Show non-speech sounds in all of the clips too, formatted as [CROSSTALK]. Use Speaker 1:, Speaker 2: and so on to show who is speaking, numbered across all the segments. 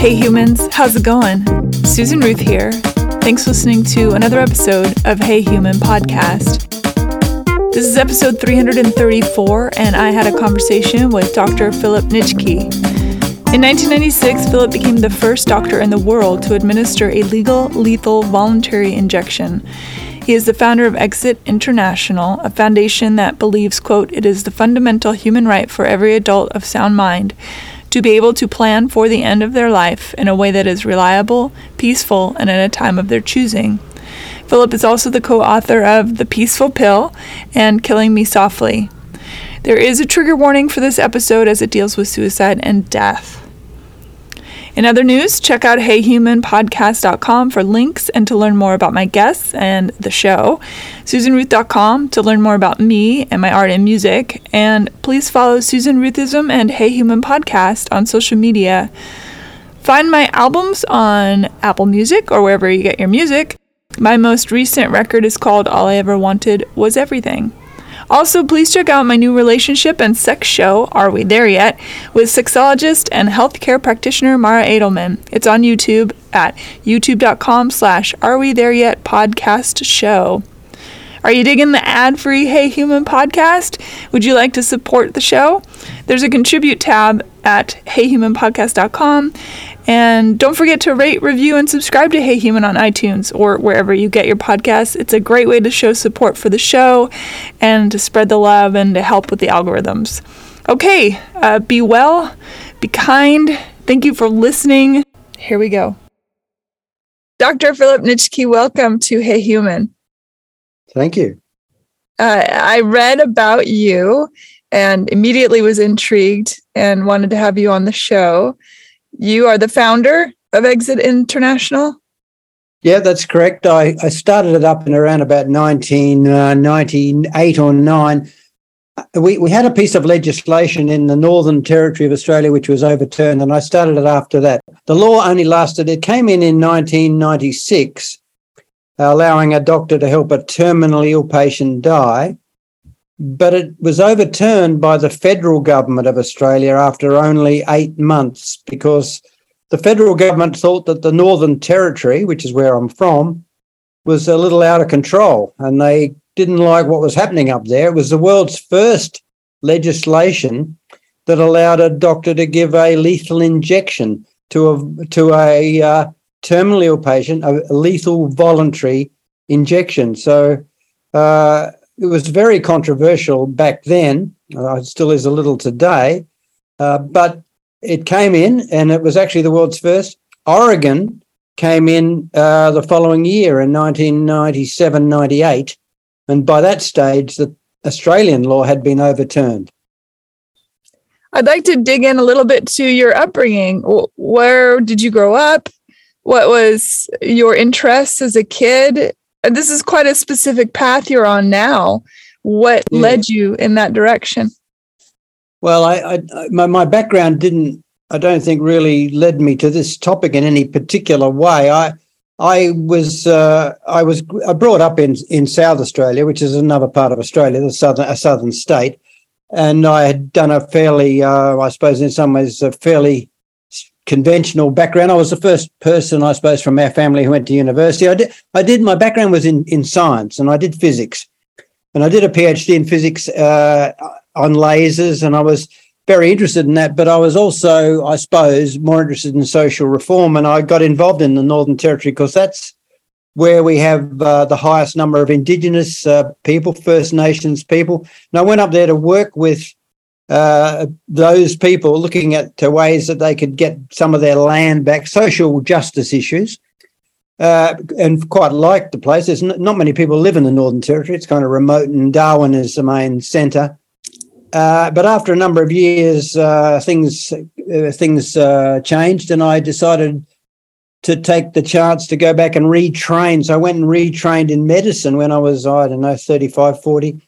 Speaker 1: Hey humans, how's it going? Susan Ruth here. Thanks for listening to another episode of Hey Human podcast. This is episode 334, and I had a conversation with Dr. Philip Nitschke. In 1996, Philip became the first doctor in the world to administer a legal, lethal, voluntary injection. He is the founder of Exit International, a foundation that believes, quote, it is the fundamental human right for every adult of sound mind to be able to plan for the end of their life in a way that is reliable, peaceful, and at a time of their choosing. Philip is also the co author of The Peaceful Pill and Killing Me Softly. There is a trigger warning for this episode as it deals with suicide and death. In other news, check out heyhumanpodcast.com for links and to learn more about my guests and the show, susanruth.com to learn more about me and my art and music, and please follow Susan Ruthism and Hey Human Podcast on social media. Find my albums on Apple Music or wherever you get your music. My most recent record is called All I Ever Wanted Was Everything. Also, please check out my new relationship and sex show, Are We There Yet, with sexologist and healthcare practitioner Mara Edelman. It's on YouTube at youtube.com slash Are We There Yet podcast show. Are you digging the ad free Hey Human podcast? Would you like to support the show? There's a contribute tab at heyhumanpodcast.com. And don't forget to rate, review, and subscribe to Hey Human on iTunes or wherever you get your podcasts. It's a great way to show support for the show and to spread the love and to help with the algorithms. Okay, uh, be well, be kind. Thank you for listening. Here we go. Dr. Philip Nitschke, welcome to Hey Human.
Speaker 2: Thank you.
Speaker 1: Uh, I read about you and immediately was intrigued and wanted to have you on the show. You are the founder of Exit International.
Speaker 2: Yeah, that's correct. I, I started it up in around about 1998 uh, or 9. We, we had a piece of legislation in the Northern Territory of Australia which was overturned, and I started it after that. The law only lasted, it came in in 1996 allowing a doctor to help a terminally ill patient die. But it was overturned by the federal government of Australia after only eight months because the federal government thought that the Northern Territory, which is where I'm from, was a little out of control and they didn't like what was happening up there. It was the world's first legislation that allowed a doctor to give a lethal injection to a to a uh, terminally ill patient a, lethal voluntary injection. So uh, it was very controversial back then. Uh, it still is a little today, uh, but it came in, and it was actually the world's first. Oregon came in uh, the following year in 1997 98, and by that stage, the Australian law had been overturned.
Speaker 1: I'd like to dig in a little bit to your upbringing. Where did you grow up? what was your interest as a kid? And this is quite a specific path you're on now. What yeah. led you in that direction?
Speaker 2: Well, I, I my, my background didn't, I don't think, really led me to this topic in any particular way. I I was uh, I was I brought up in in South Australia, which is another part of Australia, the southern a southern state, and I had done a fairly, uh, I suppose, in some ways, a fairly conventional background. I was the first person, I suppose, from our family who went to university. I did, I did my background was in, in science and I did physics. And I did a PhD in physics uh, on lasers and I was very interested in that. But I was also, I suppose, more interested in social reform. And I got involved in the Northern Territory because that's where we have uh, the highest number of Indigenous uh, people, First Nations people. And I went up there to work with uh, those people looking at ways that they could get some of their land back, social justice issues, uh, and quite like the place. There's not many people live in the Northern Territory. It's kind of remote, and Darwin is the main centre. Uh, but after a number of years, uh, things uh, things changed, and I decided to take the chance to go back and retrain. So I went and retrained in medicine when I was, I don't know, 35, 40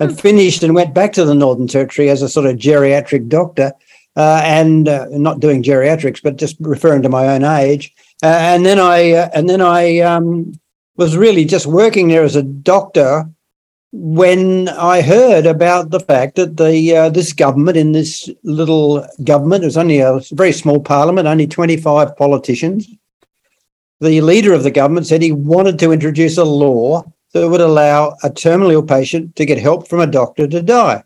Speaker 2: and finished and went back to the Northern Territory as a sort of geriatric doctor, uh, and uh, not doing geriatrics, but just referring to my own age. Uh, and then I uh, and then I um, was really just working there as a doctor when I heard about the fact that the uh, this government in this little government, it was only a very small parliament, only 25 politicians. The leader of the government said he wanted to introduce a law that would allow a terminally ill patient to get help from a doctor to die.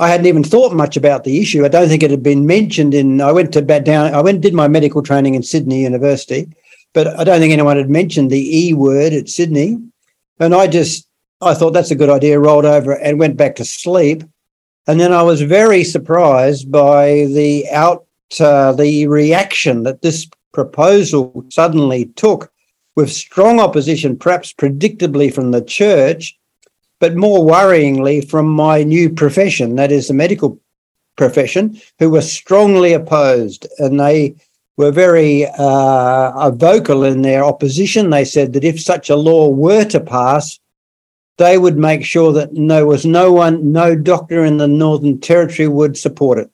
Speaker 2: I hadn't even thought much about the issue. I don't think it had been mentioned in. I went to down. I went did my medical training in Sydney University, but I don't think anyone had mentioned the E word at Sydney. And I just I thought that's a good idea, rolled over and went back to sleep. And then I was very surprised by the out uh, the reaction that this proposal suddenly took with strong opposition, perhaps predictably from the church, but more worryingly from my new profession, that is the medical profession, who were strongly opposed. And they were very uh, vocal in their opposition. They said that if such a law were to pass, they would make sure that there was no one, no doctor in the Northern Territory would support it.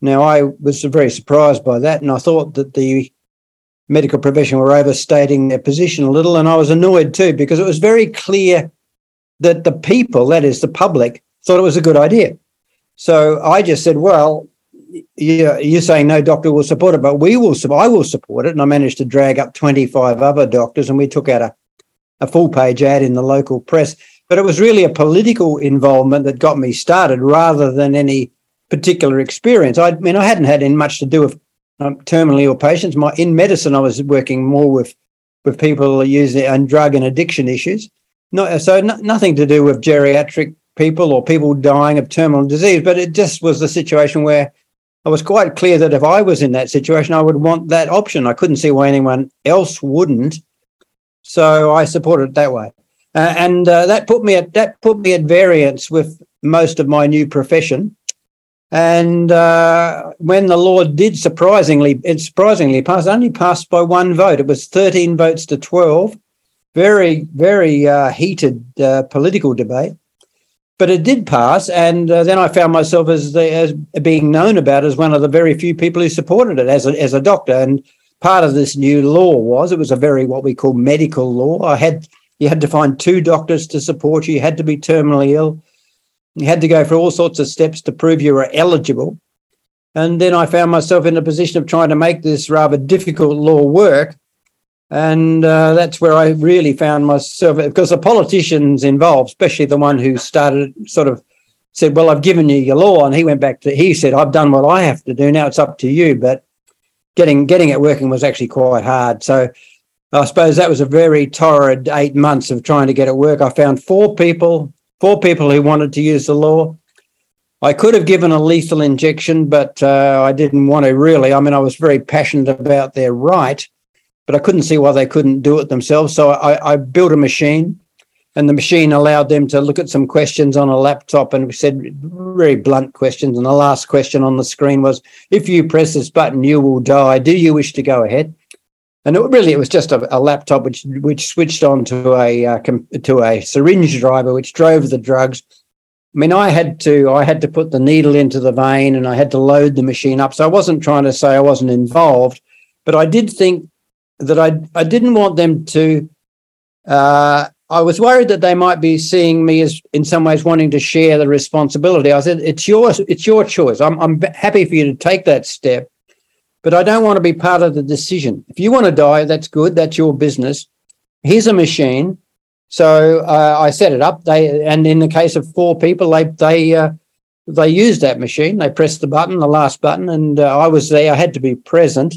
Speaker 2: Now, I was very surprised by that, and I thought that the medical profession were overstating their position a little, and I was annoyed too because it was very clear that the people, that is the public, thought it was a good idea. So I just said, well, yeah, you're saying no doctor will support it, but we will. I will support it, and I managed to drag up 25 other doctors, and we took out a, a full page ad in the local press. But it was really a political involvement that got me started rather than any particular experience. I mean, I hadn't had much to do with um, terminally ill patients. My in medicine, I was working more with with people using and drug and addiction issues. No, so no, nothing to do with geriatric people or people dying of terminal disease. But it just was the situation where I was quite clear that if I was in that situation, I would want that option. I couldn't see why anyone else wouldn't. So I supported it that way. Uh, and uh, that put me at that put me at variance with most of my new profession. And uh, when the law did surprisingly, it surprisingly passed, only passed by one vote. It was 13 votes to 12. Very, very uh, heated uh, political debate. But it did pass, and uh, then I found myself as, the, as being known about as one of the very few people who supported it as a, as a doctor. And part of this new law was it was a very what we call medical law. I had you had to find two doctors to support you. You had to be terminally ill. You had to go through all sorts of steps to prove you were eligible. And then I found myself in a position of trying to make this rather difficult law work. And uh, that's where I really found myself because the politicians involved, especially the one who started sort of said, Well, I've given you your law. And he went back to, he said, I've done what I have to do. Now it's up to you. But getting getting it working was actually quite hard. So I suppose that was a very torrid eight months of trying to get it work. I found four people, four people who wanted to use the law. I could have given a lethal injection, but uh, I didn't want to really. I mean, I was very passionate about their right, but I couldn't see why they couldn't do it themselves. So I, I built a machine, and the machine allowed them to look at some questions on a laptop and we said very blunt questions. And the last question on the screen was If you press this button, you will die. Do you wish to go ahead? And it really it was just a, a laptop which which switched on to a uh, com- to a syringe driver which drove the drugs. I mean, I had to I had to put the needle into the vein and I had to load the machine up. So I wasn't trying to say I wasn't involved, but I did think that I I didn't want them to. Uh, I was worried that they might be seeing me as, in some ways, wanting to share the responsibility. I said, "It's yours. It's your choice. I'm I'm happy for you to take that step, but I don't want to be part of the decision. If you want to die, that's good. That's your business. Here's a machine. So uh, I set it up. They and in the case of four people, they they uh, they used that machine. They pressed the button, the last button, and uh, I was there. I had to be present,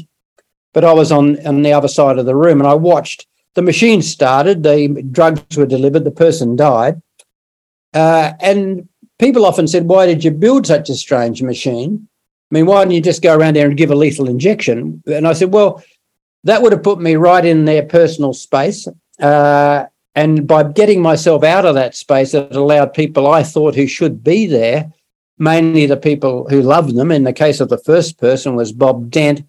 Speaker 2: but I was on on the other side of the room, and I watched. The machine started. The drugs were delivered. The person died, uh, and people often said, "Why did you build such a strange machine?" I mean, why don't you just go around there and give a lethal injection? And I said, well, that would have put me right in their personal space. Uh, and by getting myself out of that space, it allowed people I thought who should be there, mainly the people who loved them. In the case of the first person was Bob Dent.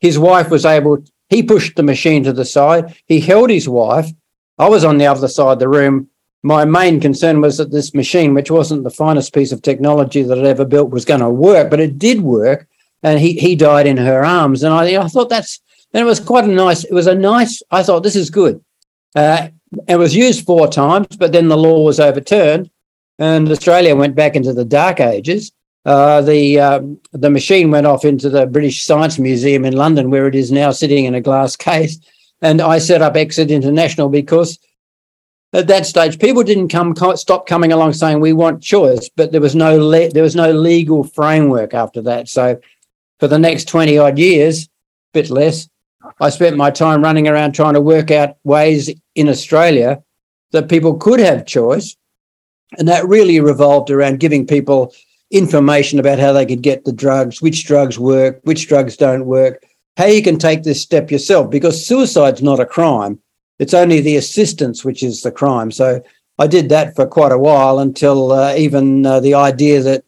Speaker 2: His wife was able, he pushed the machine to the side. He held his wife. I was on the other side of the room my main concern was that this machine, which wasn't the finest piece of technology that I'd ever built, was going to work, but it did work. And he, he died in her arms. And I, I thought that's, and it was quite a nice, it was a nice, I thought this is good. Uh, It was used four times, but then the law was overturned, and Australia went back into the dark ages. Uh, the um, the machine went off into the British Science Museum in London, where it is now sitting in a glass [LAUGHS] case. And I set up Exit International because at that stage people didn't come stop coming along saying we want choice, but there was no le- there was no legal framework after that. So for the next twenty odd years, bit less, I spent my time running around trying to work out ways in Australia that people could have choice, and that really revolved around giving people information about how they could get the drugs, which drugs work, which drugs don't work, how you can take this step yourself, because suicide's not a crime. It's only the assistance which is the crime. So I did that for quite a while until uh, even uh, the idea that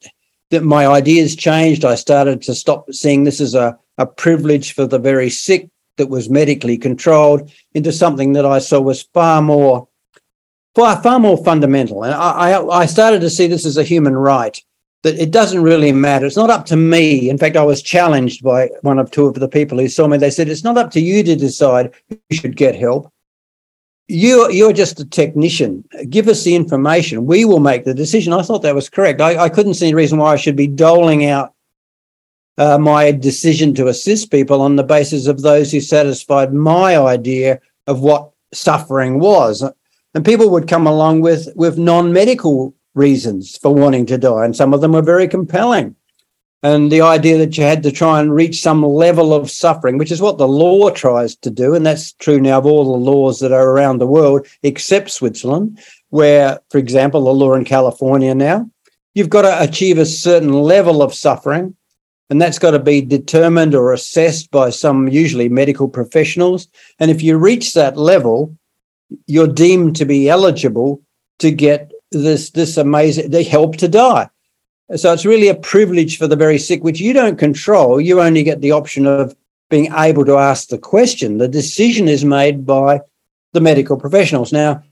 Speaker 2: that my ideas changed. I started to stop seeing this as a, a privilege for the very sick that was medically controlled into something that I saw was far more far, far more fundamental. And I, I, I started to see this as a human right that it doesn't really matter. It's not up to me. In fact, I was challenged by one of two of the people who saw me. They said, it's not up to you to decide who should get help. You, you're just a technician. Give us the information. We will make the decision. I thought that was correct. I, I couldn't see any reason why I should be doling out uh, my decision to assist people on the basis of those who satisfied my idea of what suffering was. And people would come along with, with non-medical reasons for wanting to die, and some of them were very compelling. And the idea that you had to try and reach some level of suffering, which is what the law tries to do, and that's true now of all the laws that are around the world, except Switzerland, where, for example, the law in California now, you've got to achieve a certain level of suffering, and that's got to be determined or assessed by some usually medical professionals. And if you reach that level, you're deemed to be eligible to get this this amazing they help to die so it's really a privilege for the very sick which you don't control. You only get the option of being able to ask the question. The decision is made by the medical professionals. Now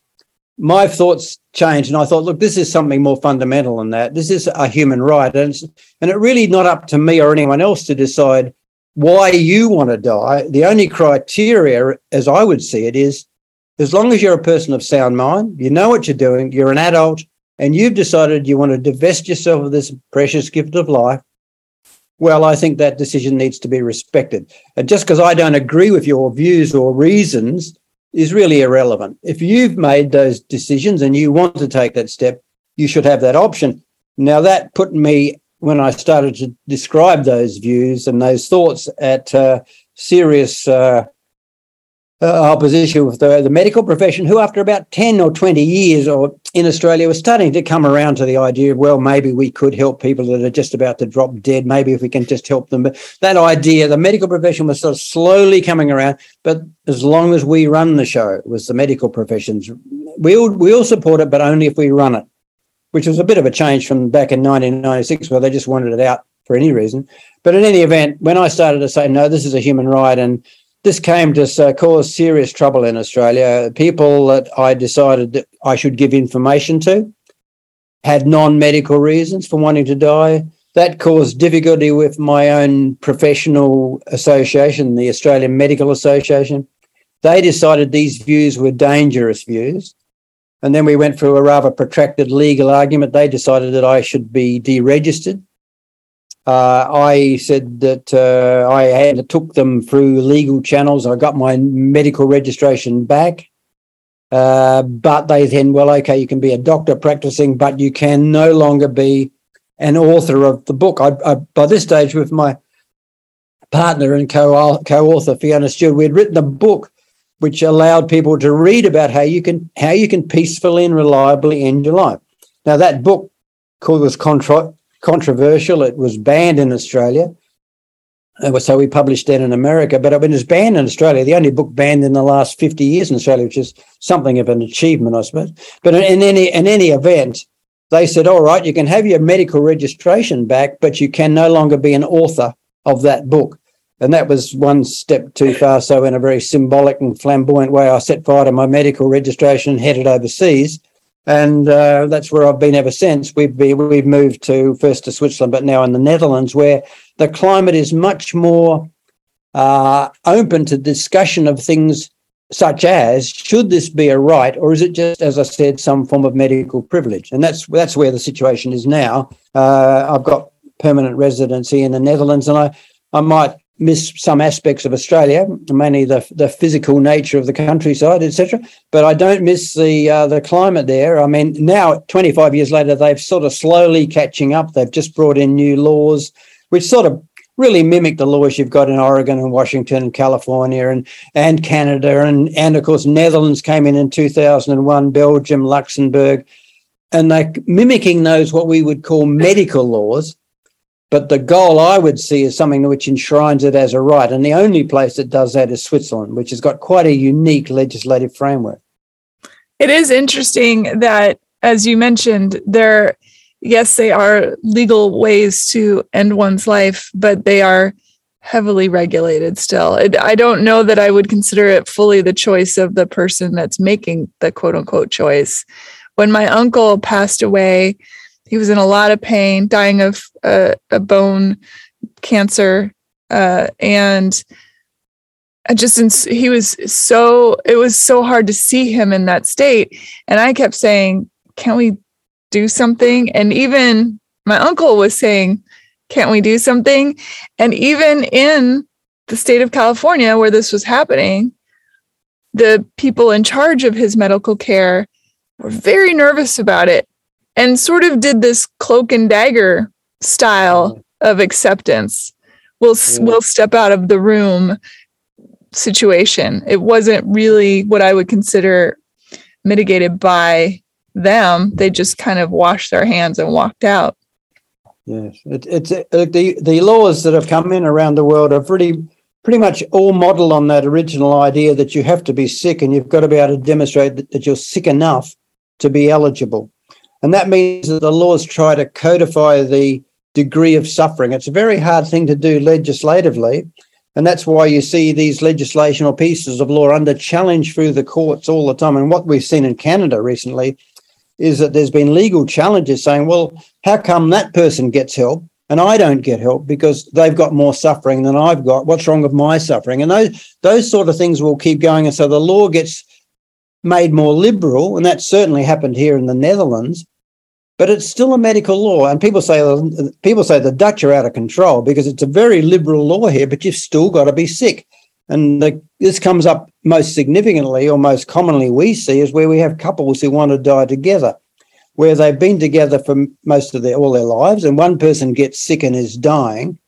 Speaker 2: my thoughts changed and i thought look this is something more fundamental than that. This is a human right. And it's, and it really not up to me or anyone else to decide why you want to die. The only criteria as i would see it is as long as you're a person of sound mind, you know what you're doing, you're an adult, and you've decided you want to divest yourself of this precious gift of life, well, I think that decision needs to be respected. And just because I don't agree with your views or reasons is really irrelevant. If you've made those decisions and you want to take that step, you should have that option. Now, that put me, when I started to describe those views and those thoughts, at uh, serious uh, uh, opposition with the, the medical profession, who after about 10 or 20 years or in Australia was starting to come around to the idea of, well, maybe we could help people that are just about to drop dead. Maybe if we can just help them. But that idea, the medical profession was sort of slowly coming around. But as long as we run the show, was the medical professions. We'll, we'll support it, but only if we run it, which was a bit of a change from back in 1996 where they just wanted it out for any reason. But in any event, when I started to say, no, this is a human right and this came to uh, cause serious trouble in Australia. People that I decided that I should give information to had non medical reasons for wanting to die. That caused difficulty with my own professional association, the Australian Medical Association. They decided these views were dangerous views. And then we went through a rather protracted legal argument. They decided that I should be deregistered uh, I said that uh, I had took them through legal channels. I got my medical registration back. Uh, but they then, well, okay, you can be a doctor practicing, but you can no longer be an author of the book. I, I by this stage, with my partner and co co-author Fiona Stewart, we had written a book which allowed people to read about how you can how you can peacefully and reliably end your life. Now that book called was contra- controversial. It was banned in Australia. Uh, so we published that in America, but it was banned in Australia. The only book banned in the last 50 years in Australia, which is something of an achievement, I suppose. But in any in any event, they said, all right, you can have your medical registration back, but you can no longer be an author of that book. And that was one step too far. So, in a very symbolic and flamboyant way, I set fire to my medical registration and headed overseas and uh, that's where I've been ever since. We've we've moved to first to Switzerland, but now in the Netherlands, where the climate is much more uh, open to discussion of things such as should this be a right or is it just as i said some form of medical privilege and that's that's where the situation is now uh, i've got permanent residency in the netherlands and i i might miss some aspects of australia mainly the the physical nature of the countryside etc but i don't miss the uh, the climate there i mean now 25 years later they've sort of slowly catching up they've just brought in new laws which sort of really mimic the laws you've got in Oregon and Washington and California and, and Canada. And, and of course, Netherlands came in in 2001, Belgium, Luxembourg, and they're mimicking those what we would call medical laws. But the goal I would see is something which enshrines it as a right. And the only place that does that is Switzerland, which has got quite a unique legislative framework.
Speaker 1: It is interesting that, as you mentioned, there yes, they are legal ways to end one's life, but they are heavily regulated still. I don't know that I would consider it fully the choice of the person that's making the quote unquote choice. When my uncle passed away, he was in a lot of pain, dying of uh, a bone cancer. Uh, and I just, he was so, it was so hard to see him in that state. And I kept saying, "Can't we do something. And even my uncle was saying, Can't we do something? And even in the state of California where this was happening, the people in charge of his medical care were very nervous about it and sort of did this cloak and dagger style of acceptance. We'll, we'll step out of the room situation. It wasn't really what I would consider mitigated by them. They just kind of washed their hands and walked out.
Speaker 2: Yes, it, it's uh, the the laws that have come in around the world are pretty pretty much all modeled on that original idea that you have to be sick and you've got to be able to demonstrate that, that you're sick enough to be eligible. And that means that the laws try to codify the degree of suffering. It's a very hard thing to do legislatively. And that's why you see these legislation pieces of law under challenge through the courts all the time. And what we've seen in Canada recently is that there's been legal challenges saying, well, how come that person gets help and I don't get help because they've got more suffering than I've got? What's wrong with my suffering? And those those sort of things will keep going. And so the law gets made more liberal, and that certainly happened here in the Netherlands. But it's still a medical law, and people say uh, people say the Dutch are out of control because it's a very liberal law here, but you've still got to be sick. And the, this comes up most significantly or most commonly we see is where we have couples who want to die together, where they've been together for most of their all their lives, and one person gets sick and is dying,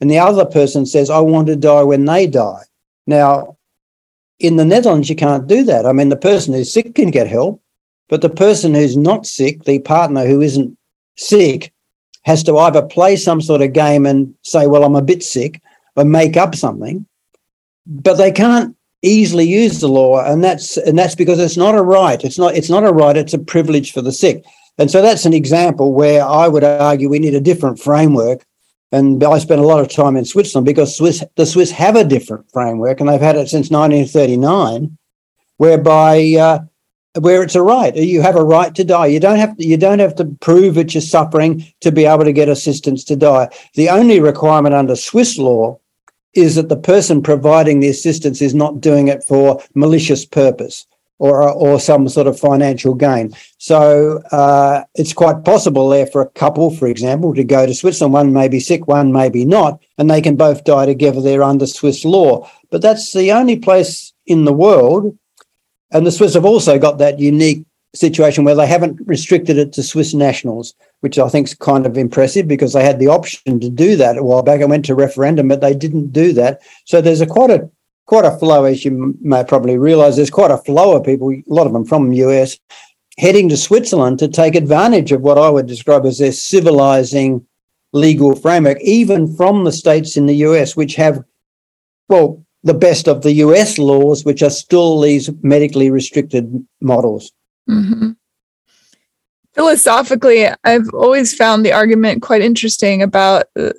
Speaker 2: and the other person says, I want to die when they die. Now, in the Netherlands, you can't do that. I mean, the person who's sick can get help, but the person who's not sick, the partner who isn't sick, has to either play some sort of game and say, Well, I'm a bit sick, or make up something. But they can't easily use the law and that's and that's because it's not a right. It's not it's not a right it's a privilege for the sick. And so that's an example where i would argue we need a different framework. And i spent a lot of time in switzerland because swiss the swiss have a different framework and they've had it since 1939 whereby uh, where it's a right you have a right to die you don't have to, you don't have to prove that you're suffering to be able to get assistance to die the only requirement under swiss law is that the person providing the assistance is not doing it for malicious purpose or, or some sort of financial gain. So uh, it's quite possible there for a couple, for example, to go to Switzerland. One may be sick, one may be not, and they can both die together there under Swiss law. But that's the only place in the world. And the Swiss have also got that unique situation where they haven't restricted it to Swiss nationals which I think is kind of impressive because they had the option to do that a while back. I went to referendum, but they didn't do that. So there's a quite a quite a flow, as you may probably realise. There's quite a flow of people, a lot of them from the US, heading to Switzerland to take advantage of what I would describe as their civilizing legal framework, even from the states in the US, which have, well, the best of the US laws, which are still these medically restricted models.
Speaker 1: Mm-hmm philosophically, I've always found the argument quite interesting about uh,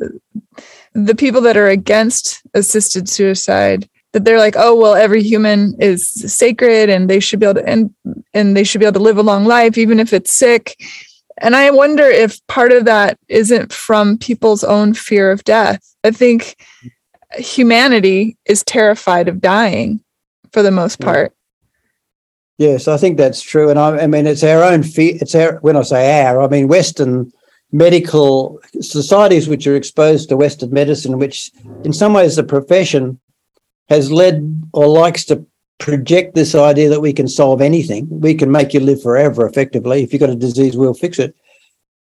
Speaker 1: the people that are against assisted suicide. That they're like, oh well, every human is sacred, and they should be able to and and they should be able to live a long life, even if it's sick. And I wonder if part of that isn't from people's own fear of death. I think humanity is terrified of dying for the most part.
Speaker 2: Yes, I think that's true, and I, I mean it's our own fear. It's our when I say our, I mean Western medical societies which are exposed to Western medicine, which in some ways the profession has led or likes to project this idea that we can solve anything. We can make you live forever, effectively. If you've got a disease, we'll fix it.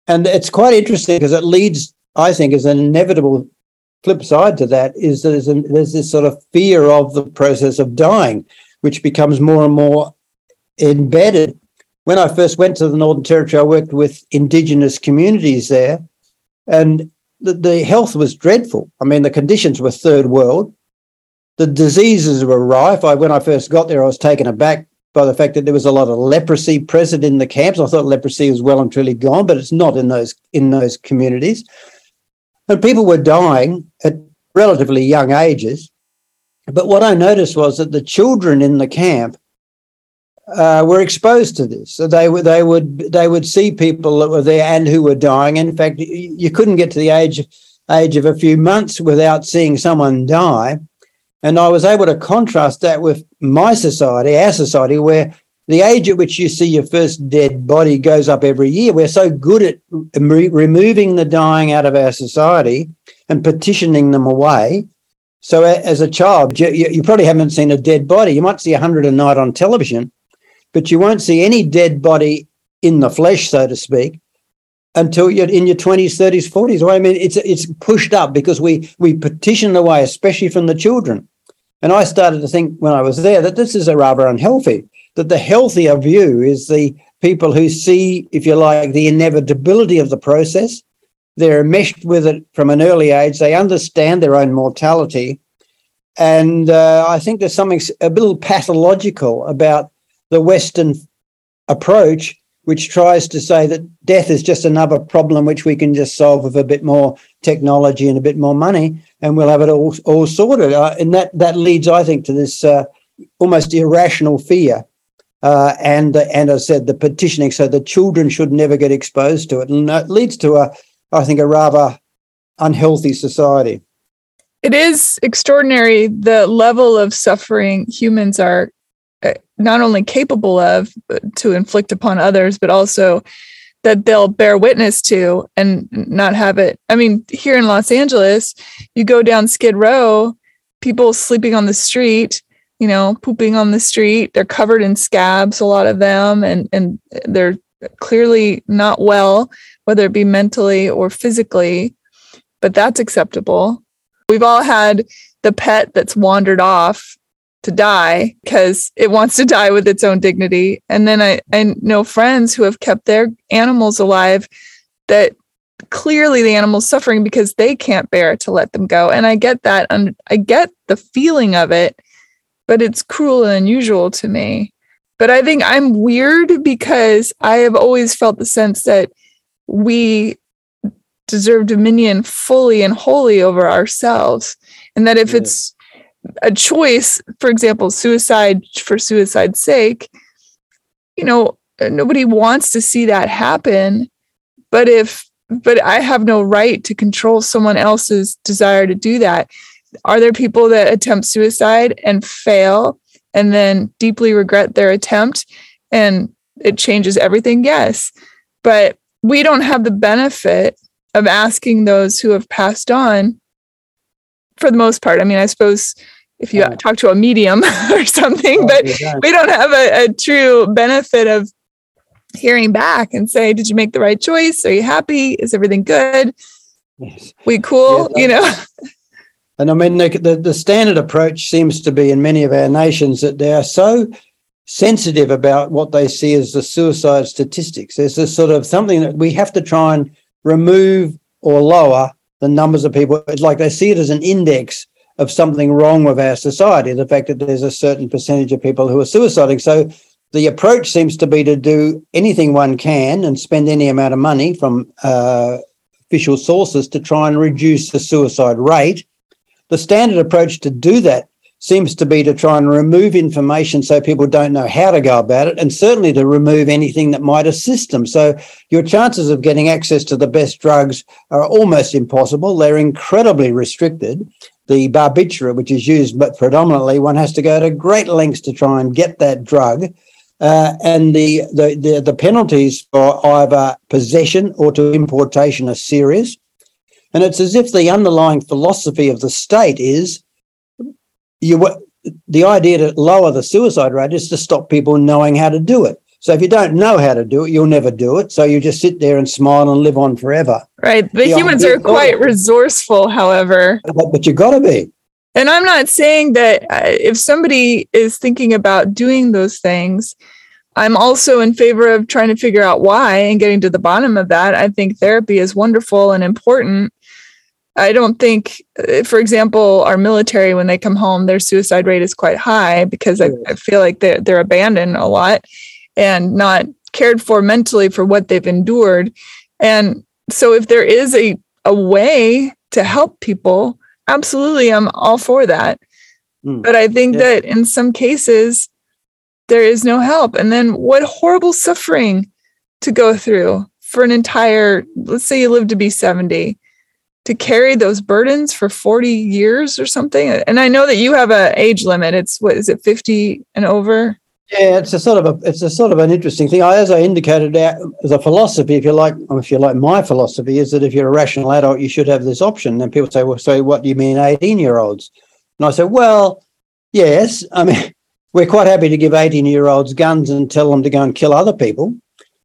Speaker 2: And it's quite interesting because it leads, I think, as an inevitable flip side to that is there's, a, there's this sort of fear of the process of dying, which becomes more and more embedded. When I first went to the Northern Territory, I worked with Indigenous communities there, and the, the health was dreadful. I mean, the conditions were third world. The diseases were rife. I, when I first got there, I was taken aback by the fact that there was a lot of leprosy present in the camps. I thought leprosy was well and truly gone, but it's not in those in those communities. And people were dying at relatively young ages. But what I noticed was that the children in the camp uh, were exposed to this. So they would they would they would see people that were there and who were dying. In fact, you couldn't get to the age age of a few months without seeing someone die. And I was able to contrast that with my society, our society, where the age at which you see your first dead body goes up every year. We're so good at re- removing the dying out of our society and petitioning them away. So, as a child, you, you probably haven't seen a dead body. You might see a hundred a night on television, but you won't see any dead body in the flesh, so to speak, until you're in your 20s, 30s, 40s. Well, I mean, it's it's pushed up because we we petition away, especially from the children. And I started to think when I was there that this is a rather unhealthy, that the healthier view is the people who see, if you like, the inevitability of the process. They're meshed with it from an early age. They understand their own mortality. And uh, I think there's something a little pathological about the Western approach, which tries to say that death is just another problem which we can just solve with a bit more technology and a bit more money and we'll have it all all sorted. Uh, and that that leads, I think, to this uh, almost irrational fear. Uh, and and I said the petitioning, so the children should never get exposed to it, and it leads to a, I think, a rather unhealthy society.
Speaker 1: It is extraordinary the level of suffering humans are not only capable of to inflict upon others, but also that they'll bear witness to and not have it. I mean, here in Los Angeles, you go down Skid Row, people sleeping on the street, you know, pooping on the street. They're covered in scabs, a lot of them, and and they're clearly not well, whether it be mentally or physically. But that's acceptable. We've all had the pet that's wandered off to die because it wants to die with its own dignity. And then I, I know friends who have kept their animals alive that clearly the animal's suffering because they can't bear to let them go. And I get that. And I get the feeling of it, but it's cruel and unusual to me. But I think I'm weird because I have always felt the sense that we deserve dominion fully and wholly over ourselves. And that if yeah. it's a choice, for example, suicide for suicide's sake, you know, nobody wants to see that happen. But if, but I have no right to control someone else's desire to do that. Are there people that attempt suicide and fail and then deeply regret their attempt and it changes everything? Yes. But we don't have the benefit of asking those who have passed on for the most part. I mean, I suppose if you oh. talk to a medium [LAUGHS] or something, oh, but we don't have a, a, true benefit of hearing back and say, did you make the right choice? Are you happy? Is everything good? Yes. We cool, yes, you know?
Speaker 2: And I mean, the, the, the standard approach seems to be in many of our nations that they are so sensitive about what they see as the suicide statistics. There's this sort of something that we have to try and remove or lower the numbers of people. It's like they see it as an index of something wrong with our society, the fact that there's a certain percentage of people who are suiciding. So the approach seems to be to do anything one can and spend any amount of money from uh, official sources to try and reduce the suicide rate. The standard approach to do that seems to be to try and remove information so people don't know how to go about it, and certainly to remove anything that might assist them. So your chances of getting access to the best drugs are almost impossible. They're incredibly restricted the barbiturate, which is used but predominantly, one has to go to great lengths to try and get that drug. Uh, and the, the, the the penalties for either possession or to importation are serious. And it's as if the underlying philosophy of the state is you the idea to lower the suicide rate is to stop people knowing how to do it. So if you don't know how to do it, you'll never do it. So you just sit there and smile and live on forever.
Speaker 1: Right. The, the humans are quite resourceful, however.
Speaker 2: But, but you've got to be.
Speaker 1: And I'm not saying that uh, if somebody is thinking about doing those things, I'm also in favor of trying to figure out why and getting to the bottom of that. I think therapy is wonderful and important. I don't think, uh, for example, our military, when they come home, their suicide rate is quite high because I, I feel like they're, they're abandoned a lot and not cared for mentally for what they've endured. And so, if there is a, a way to help people, absolutely, I'm all for that. Mm. But I think yeah. that in some cases, there is no help. And then, what horrible suffering to go through for an entire, let's say you live to be 70 to carry those burdens for 40 years or something and i know that you have a age limit it's what is it 50 and over
Speaker 2: yeah it's a sort of a it's a sort of an interesting thing. As i indicated uh, as a philosophy if you like if you like my philosophy is that if you're a rational adult you should have this option. And people say well so what do you mean 18 year olds and i say well yes. I mean [LAUGHS] we're quite happy to give 18 year olds guns and tell them to go and kill other people.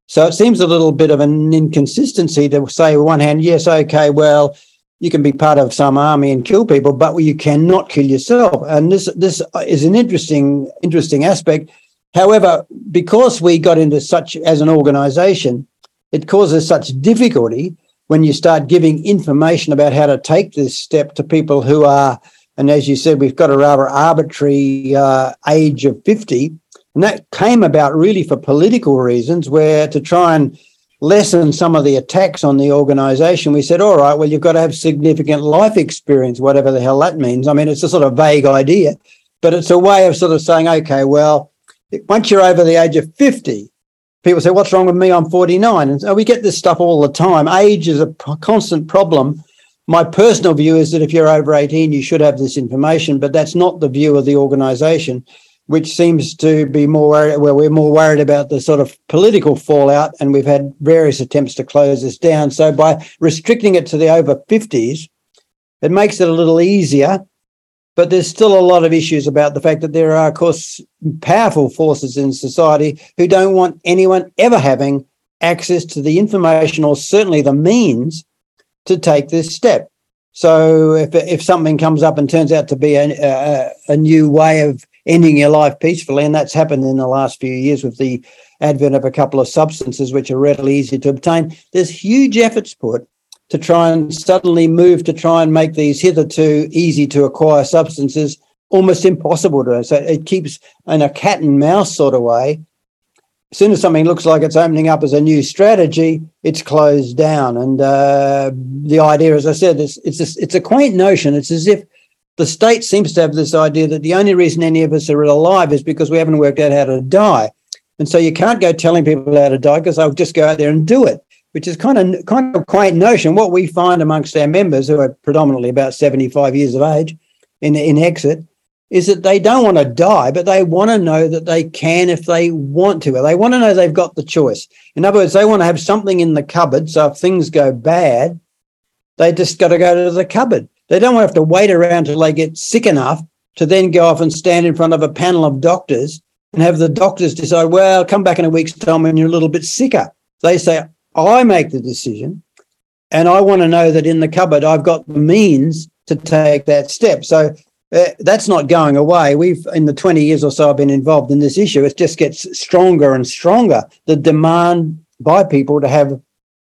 Speaker 2: So it seems a little bit of an inconsistency to say, on one hand, yes, okay, well, you can be part of some army and kill people, but you cannot kill yourself. And this this is an interesting interesting aspect. However, because we got into such as an organization, it causes such difficulty when you start giving information about how to take this step to people who are, and as you said, we've got a rather arbitrary uh, age of 50. And that came about really for political reasons, where to try and lessen some of the attacks on the organization, we said, all right, well, you've got to have significant life experience, whatever the hell that means. I mean, it's a sort of vague idea, but it's a way of sort of saying, okay, well, once you're over the age of 50, people say, what's wrong with me? I'm 49. And so we get this stuff all the time. Age is a constant problem. My personal view is that if you're over 18, you should have this information, but that's not the view of the organization which seems to be more worried, well, we're more worried about the sort of political fallout, and we've had various attempts to close this down. So by restricting it to the over 50s, it makes it a little easier. But there's still a lot of issues about the fact that there are, of course, powerful forces in society who don't want anyone ever having access to the information or certainly the means to take this step. So if if something comes up and turns out to be a, a, a new way of ending your life peacefully. And that's happened in the last few years with the advent of a couple of substances which are readily easy to obtain. There's huge efforts put to try and suddenly move to try and make these hitherto easy to acquire substances almost impossible to. So it keeps in a cat and mouse sort of way. As soon as something looks like it's opening up as a new strategy, it's closed down. And uh, the idea, as I said, is it's a, it's a quaint notion. It's as if the state seems to have this idea that the only reason any of us are alive is because we haven't worked out how to die. And so you can't go telling people how to die because they'll just go out there and do it, which is kind of kind of quaint notion. What we find amongst our members, who are predominantly about 75 years of age in, in exit, is that they don't want to die, but they want to know that they can if they want to. They want to know they've got the choice. In other words, they want to have something in the cupboard. So if things go bad, they just got to go to the cupboard. They don't have to wait around till they get sick enough to then go off and stand in front of a panel of doctors and have the doctors decide, well, come back in a week's time when you're a little bit sicker. They say, I make the decision and I want to know that in the cupboard I've got the means to take that step. So uh, that's not going away. We've, in the 20 years or so I've been involved in this issue, it just gets stronger and stronger. The demand by people to have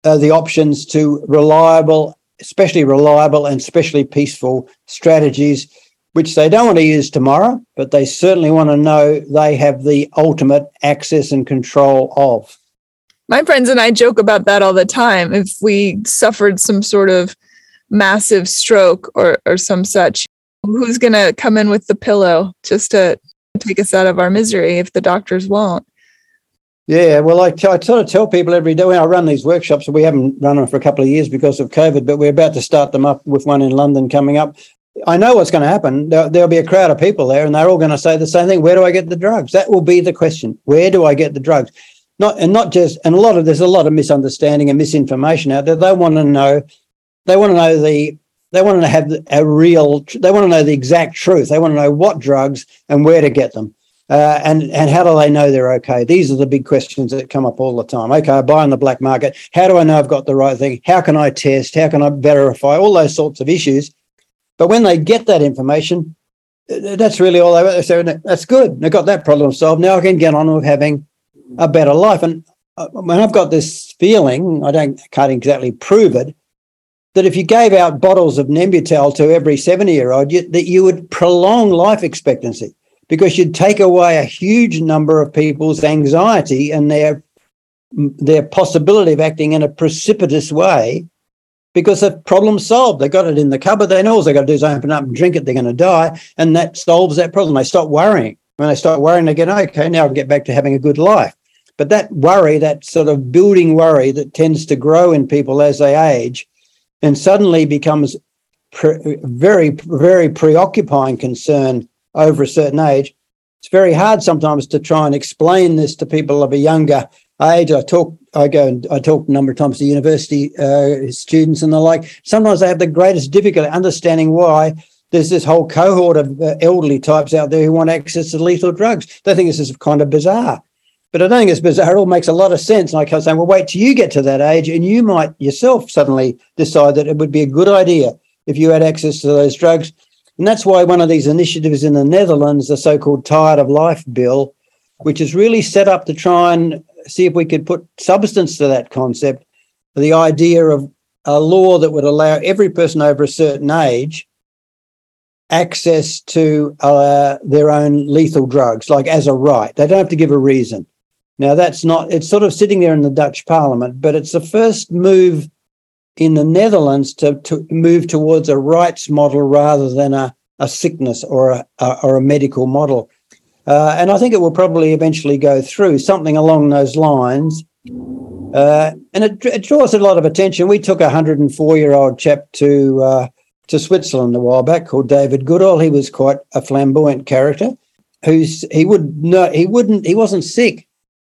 Speaker 2: uh, the options to reliable especially reliable and especially peaceful strategies, which they don't want to use tomorrow, but they certainly want to know they have the ultimate access and control of.
Speaker 1: My friends and I joke about that all the time. If we suffered some sort of massive stroke or, or some such, who's going to come in with the pillow just to take us out of our misery if the doctors won't?
Speaker 2: Yeah, well, I, I sort of tell people every day when I run these workshops, we haven't run them for a couple of years because of COVID, but we're about to start them up with one in London coming up. I know what's going to happen. There, there'll be a crowd of people there, and they're all going to say the same thing. Where do I get the drugs? That will be the question. Where do I get the drugs? Not and not just and a lot of there's a lot of misunderstanding and misinformation out there. They want to know. They want to know the. They want to have a real. They want to know the exact truth. They want to know what drugs and where to get them. Uh, and and how do they know they're okay? These are the big questions that come up all the time. Okay, I buy on the black market. How do I know I've got the right thing? How can I test? How can I verify? All those sorts of issues. But when they get that information, that's really all they want. So That's good. They've got that problem solved. Now I can get on with having a better life. And uh, when I've got this feeling, I don't can't exactly prove it, that if you gave out bottles of Nembutal to every 70 year old, that you would prolong life expectancy because you'd take away a huge number of people's anxiety and their their possibility of acting in a precipitous way because the problem's solved. They got it in the cupboard. They know all they got to do is open up and drink it. They're going to die. And that solves that problem. They stop worrying. When they start worrying, they get, okay, now I get back to having a good life. But that worry, that sort of building worry that tends to grow in people as they age and suddenly becomes pre- very, very preoccupying concern over a certain age. It's very hard sometimes to try and explain this to people of a younger age. I talk, I go and I talk a number of times to university uh, students and the like. Sometimes they have the greatest difficulty understanding why there's this whole cohort of uh, elderly types out there who want access to lethal drugs. They think this is kind of bizarre. But I don't think it's bizarre. It all makes a lot of sense. Like I was saying, well, wait till you get to that age and you might yourself suddenly decide that it would be a good idea if you had access to those drugs and that's why one of these initiatives in the Netherlands, the so called Tired of Life Bill, which is really set up to try and see if we could put substance to that concept, the idea of a law that would allow every person over a certain age access to uh, their own lethal drugs, like as a right. They don't have to give a reason. Now, that's not, it's sort of sitting there in the Dutch parliament, but it's the first move in the Netherlands to, to move towards a rights model rather than a, a sickness or a, a or a medical model. Uh, and I think it will probably eventually go through something along those lines. Uh, and it, it, draws a lot of attention. We took a 104 year old chap to uh, to Switzerland a while back called David Goodall. He was quite a flamboyant character. Who's he would no he wouldn't he wasn't sick,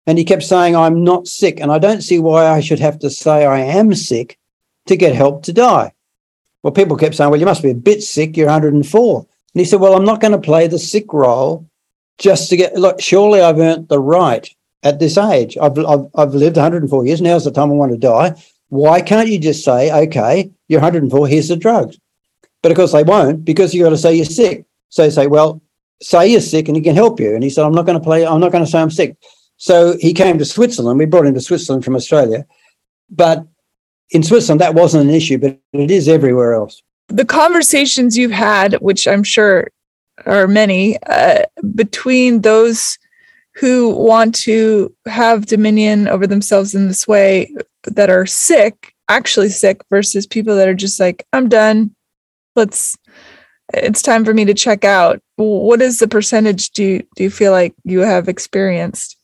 Speaker 2: and he kept saying I'm not sick, and I don't see why I should have to say I am sick to get help to die. Well, people kept saying, well, you must be a bit sick. You're 104. And he said, well, I'm not going to play the sick role just to get, look, surely I've earned the right at this age. I've, I've, I've lived 104 years. Now's the time I want to die. Why can't you just say, okay, you're 104, here's the drugs? But of course they won't because you've got to say you're sick. So you say, well, say you're sick and he can help you. And he said, I'm not going to play, I'm not going to say I'm sick. So he came to Switzerland. We brought him to Switzerland from Australia. But in Switzerland, that wasn't an issue, but it is everywhere else.
Speaker 1: The conversations you've had, which I'm sure are many, uh, between those who want to have dominion over themselves in this way that are sick, actually sick, versus people that are just like, I'm done. Let's, it's time for me to check out. What is the percentage do you, do you feel like you have experienced?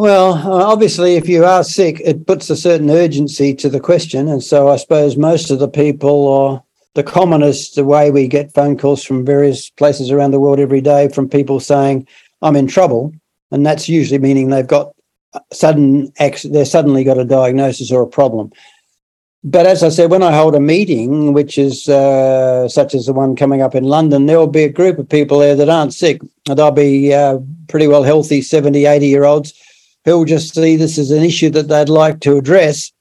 Speaker 2: Well, uh, obviously, if you are sick, it puts a certain urgency to the question. And so I suppose most of the people, or the commonest the way we get phone calls from various places around the world every day from people saying, I'm in trouble. And that's usually meaning they've got sudden, they're suddenly got a diagnosis or a problem. But as I said, when I hold a meeting, which is uh, such as the one coming up in London, there will be a group of people there that aren't sick. And they'll be uh, pretty well healthy 70, 80 year olds who'll just see this as an issue that they'd like to address.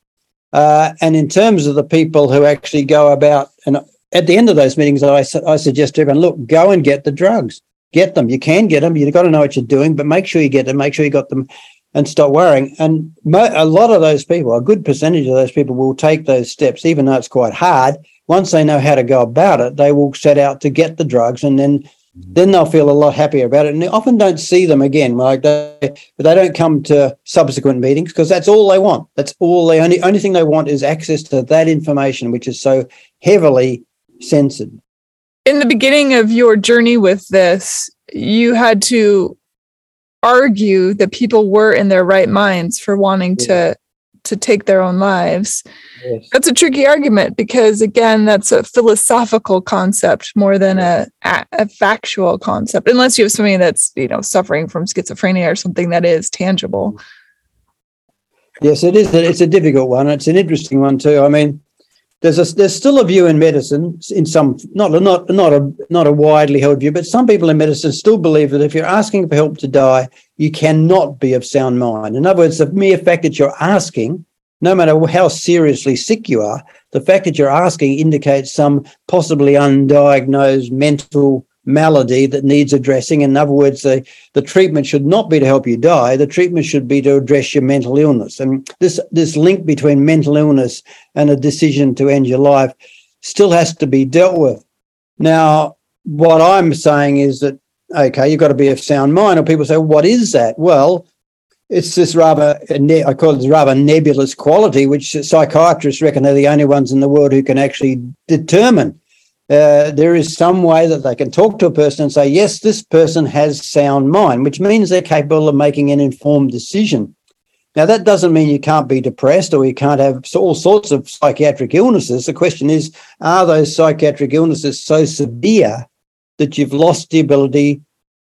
Speaker 2: Uh, and in terms of the people who actually go about, and at the end of those meetings, I, I suggest to everyone, look, go and get the drugs. Get them. You can get them. You've got to know what you're doing, but make sure you get them. Make sure you got them and stop worrying. And mo- a lot of those people, a good percentage of those people will take those steps, even though it's quite hard. Once they know how to go about it, they will set out to get the drugs and then then they'll feel a lot happier about it. And they often don't see them again. Like they, but they don't come to subsequent meetings because that's all they want. That's all they only only thing they want is access to that information, which is so heavily censored.
Speaker 1: In the beginning of your journey with this, you had to argue that people were in their right minds for wanting yeah. to to take their own lives.
Speaker 2: Yes.
Speaker 1: That's a tricky argument because again, that's a philosophical concept more than a, a, a factual concept, unless you have somebody that's you know suffering from schizophrenia or something that is tangible.
Speaker 2: Yes, it is. It's a difficult one. It's an interesting one too. I mean, there's a there's still a view in medicine in some not not not a not a widely held view, but some people in medicine still believe that if you're asking for help to die, you cannot be of sound mind. In other words, the mere fact that you're asking, no matter how seriously sick you are, the fact that you're asking indicates some possibly undiagnosed mental malady that needs addressing. In other words, the, the treatment should not be to help you die. The treatment should be to address your mental illness. And this, this link between mental illness and a decision to end your life still has to be dealt with. Now, what I'm saying is that, okay, you've got to be of sound mind. Or people say, what is that? Well, it's this rather, I call it this rather nebulous quality, which psychiatrists reckon they're the only ones in the world who can actually determine uh, there is some way that they can talk to a person and say, yes, this person has sound mind, which means they're capable of making an informed decision. Now, that doesn't mean you can't be depressed or you can't have all sorts of psychiatric illnesses. The question is, are those psychiatric illnesses so severe that you've lost the ability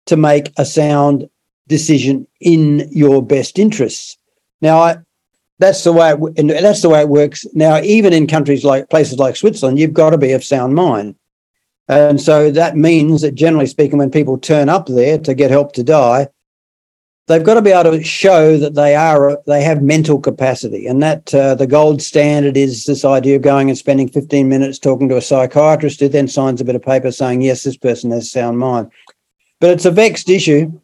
Speaker 2: to make a sound decision in your best interests? Now, I, that's the way it, that's the way it works now. Even in countries like places like Switzerland, you've got to be of sound mind, and so that means that generally speaking, when people turn up there to get help to die, they've got to be able to show that they are they have mental capacity, and that uh, the gold standard is this idea of going and spending 15 minutes talking to a psychiatrist who then signs a bit of paper saying yes, this person has sound mind. But it's a vexed issue,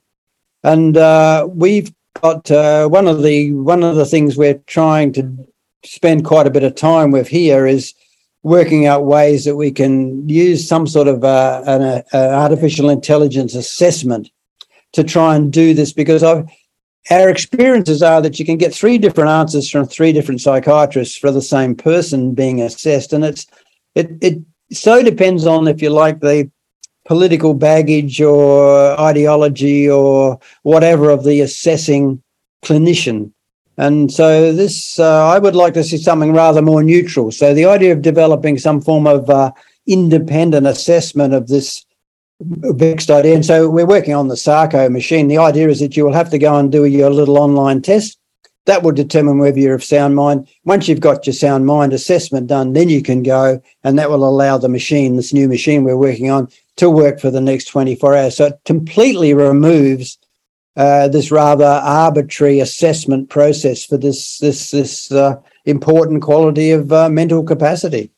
Speaker 2: and uh, we've got uh, one of the one of the things we're trying to spend quite a bit of time with here is working out ways that we can use some sort of uh, an uh, artificial intelligence assessment to try and do this because I've, our experiences are that you can get three different answers from three different psychiatrists for the same person being assessed. And it's it it so depends on if you like the political baggage or ideology or whatever of the assessing clinician. And so this, uh, I would like to see something rather more neutral. So the idea of developing some form of uh, independent assessment of this vexed idea. And so we're working on the Sarco machine. The idea is that you will have to go and do your little online test. That will determine whether you're of sound mind. Once you've got your sound mind assessment done, then you can go and that will allow the machine, this new machine we're working on, to work for the next 24 hours. So it completely removes uh, this rather arbitrary assessment process for this this this uh, important quality of uh, mental capacity.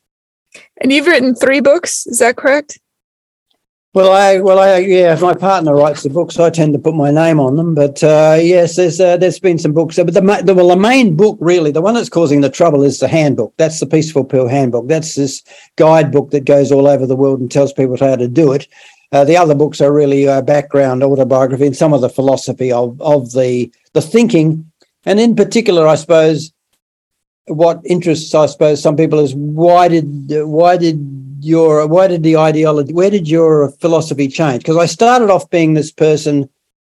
Speaker 1: And you've written three books, is that correct?
Speaker 2: Well, I well, I yeah. If my partner writes the books, I tend to put my name on them. But uh, yes, there's uh, there's been some books. But the, the well, the main book really, the one that's causing the trouble is the handbook. That's the Peaceful Pill handbook. That's this guidebook that goes all over the world and tells people how to do it. Uh, the other books are really uh, background autobiography and some of the philosophy of of the the thinking, and in particular, I suppose what interests I suppose some people is why did why did your why did the ideology where did your philosophy change? Because i started off being this person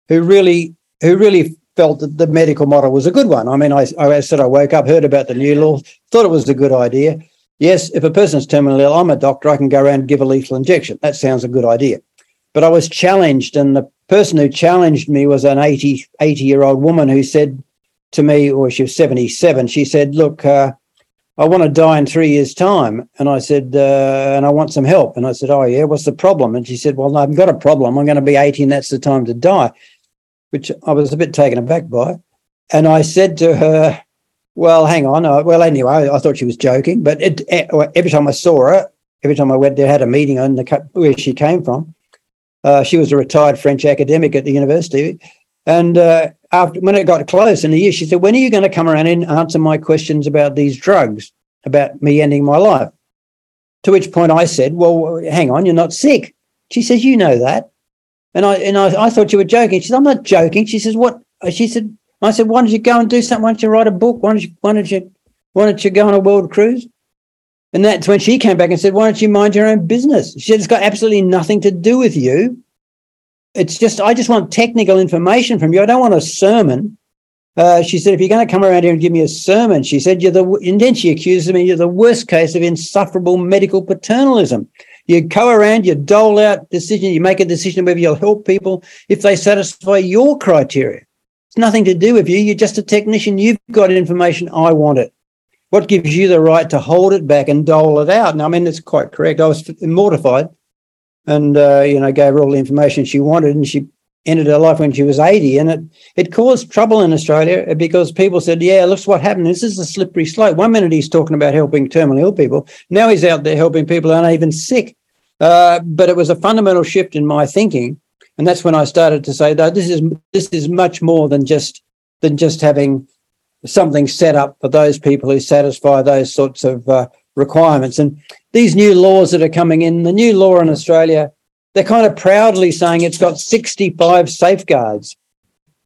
Speaker 2: who really who really felt that the medical model was a good one. I mean i, I said i woke up heard about the new law thought it was a good idea. Yes if a person's terminally ill i'm a doctor i can go around and give a lethal injection. That sounds a good idea. But i was challenged and the person who challenged me was an 80 80 year old woman who said to me or she was 77 she said look uh, I want to die in three years' time. And I said, uh, and I want some help. And I said, Oh, yeah, what's the problem? And she said, Well, no, I've got a problem. I'm going to be 80 and that's the time to die, which I was a bit taken aback by. And I said to her, Well, hang on. Uh, well, anyway, I thought she was joking. But it, every time I saw her, every time I went there, had a meeting on the where she came from. Uh, she was a retired French academic at the university. And uh, after when it got close in the year, she said, "When are you going to come around and answer my questions about these drugs, about me ending my life?" To which point I said, "Well, hang on, you're not sick." She says, "You know that," and I and I, I thought you were joking. She said, "I'm not joking." She says, "What?" She said, "I said, why don't you go and do something? Why don't you write a book? Why don't you why don't you why don't you go on a world cruise?" And that's when she came back and said, "Why don't you mind your own business?" She said, "It's got absolutely nothing to do with you." It's just I just want technical information from you. I don't want a sermon. Uh, she said, if you're going to come around here and give me a sermon, she said, you're the, and then she accused me, you're the worst case of insufferable medical paternalism. You go around, you dole out decision, you make a decision whether you'll help people if they satisfy your criteria. It's nothing to do with you. You're just a technician. You've got information. I want it. What gives you the right to hold it back and dole it out? And I mean, it's quite correct. I was mortified and, uh, you know, gave her all the information she wanted and she ended her life when she was 80. And it, it caused trouble in Australia because people said, yeah, look what happened. This is a slippery slope. One minute he's talking about helping terminally ill people. Now he's out there helping people who aren't even sick. Uh, but it was a fundamental shift in my thinking. And that's when I started to say that this is this is much more than just than just having something set up for those people who satisfy those sorts of uh, requirements. And these new laws that are coming in, the new law in Australia they're kind of proudly saying it's got 65 safeguards.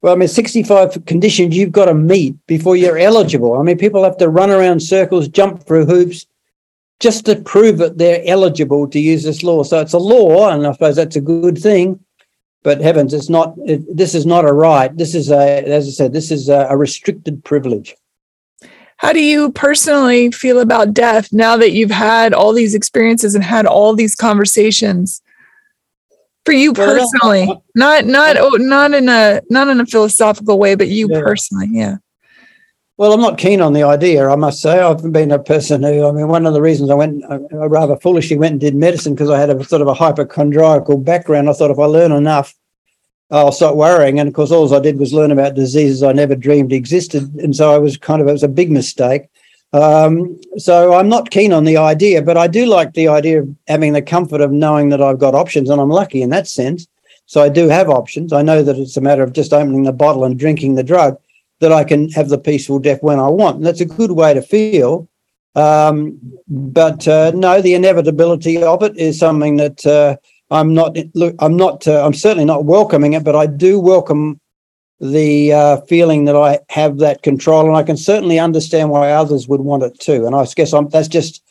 Speaker 2: Well, I mean, 65 conditions you've got to meet before you're eligible. I mean, people have to run around circles, jump through hoops just to prove that they're eligible to use this law. So it's a law, and I suppose that's a good thing. But heavens, it's not. It, this is not a right. This is a, as I said, this is a, a restricted privilege.
Speaker 1: How do you personally feel about death now that you've had all these experiences and had all these conversations? for you personally not not oh, not in a not in a philosophical way but you yeah. personally yeah.
Speaker 2: Well i'm not keen on the idea i must say. I've been a person who i mean one of the reasons i went i rather foolishly went and did medicine because i had a sort of a hypochondriacal background. I thought if i learn enough i'll start worrying and of course all i did was learn about diseases i never dreamed existed and so i was kind of it was a big mistake um, so I'm not keen on the idea, but I do like the idea of having the comfort of knowing that I've got options, and I'm lucky in that sense. So I do have options. I know that it's a matter of just opening the bottle and drinking the drug that I can have the peaceful death when I want. And that's a good way to feel. Um, but uh, no, the inevitability of it is something that uh, I'm not. Look, I'm not. Uh, I'm certainly not welcoming it, but I do welcome the uh, feeling that I have that control, and I can certainly understand why others would want it too. And I guess I'm, that's just,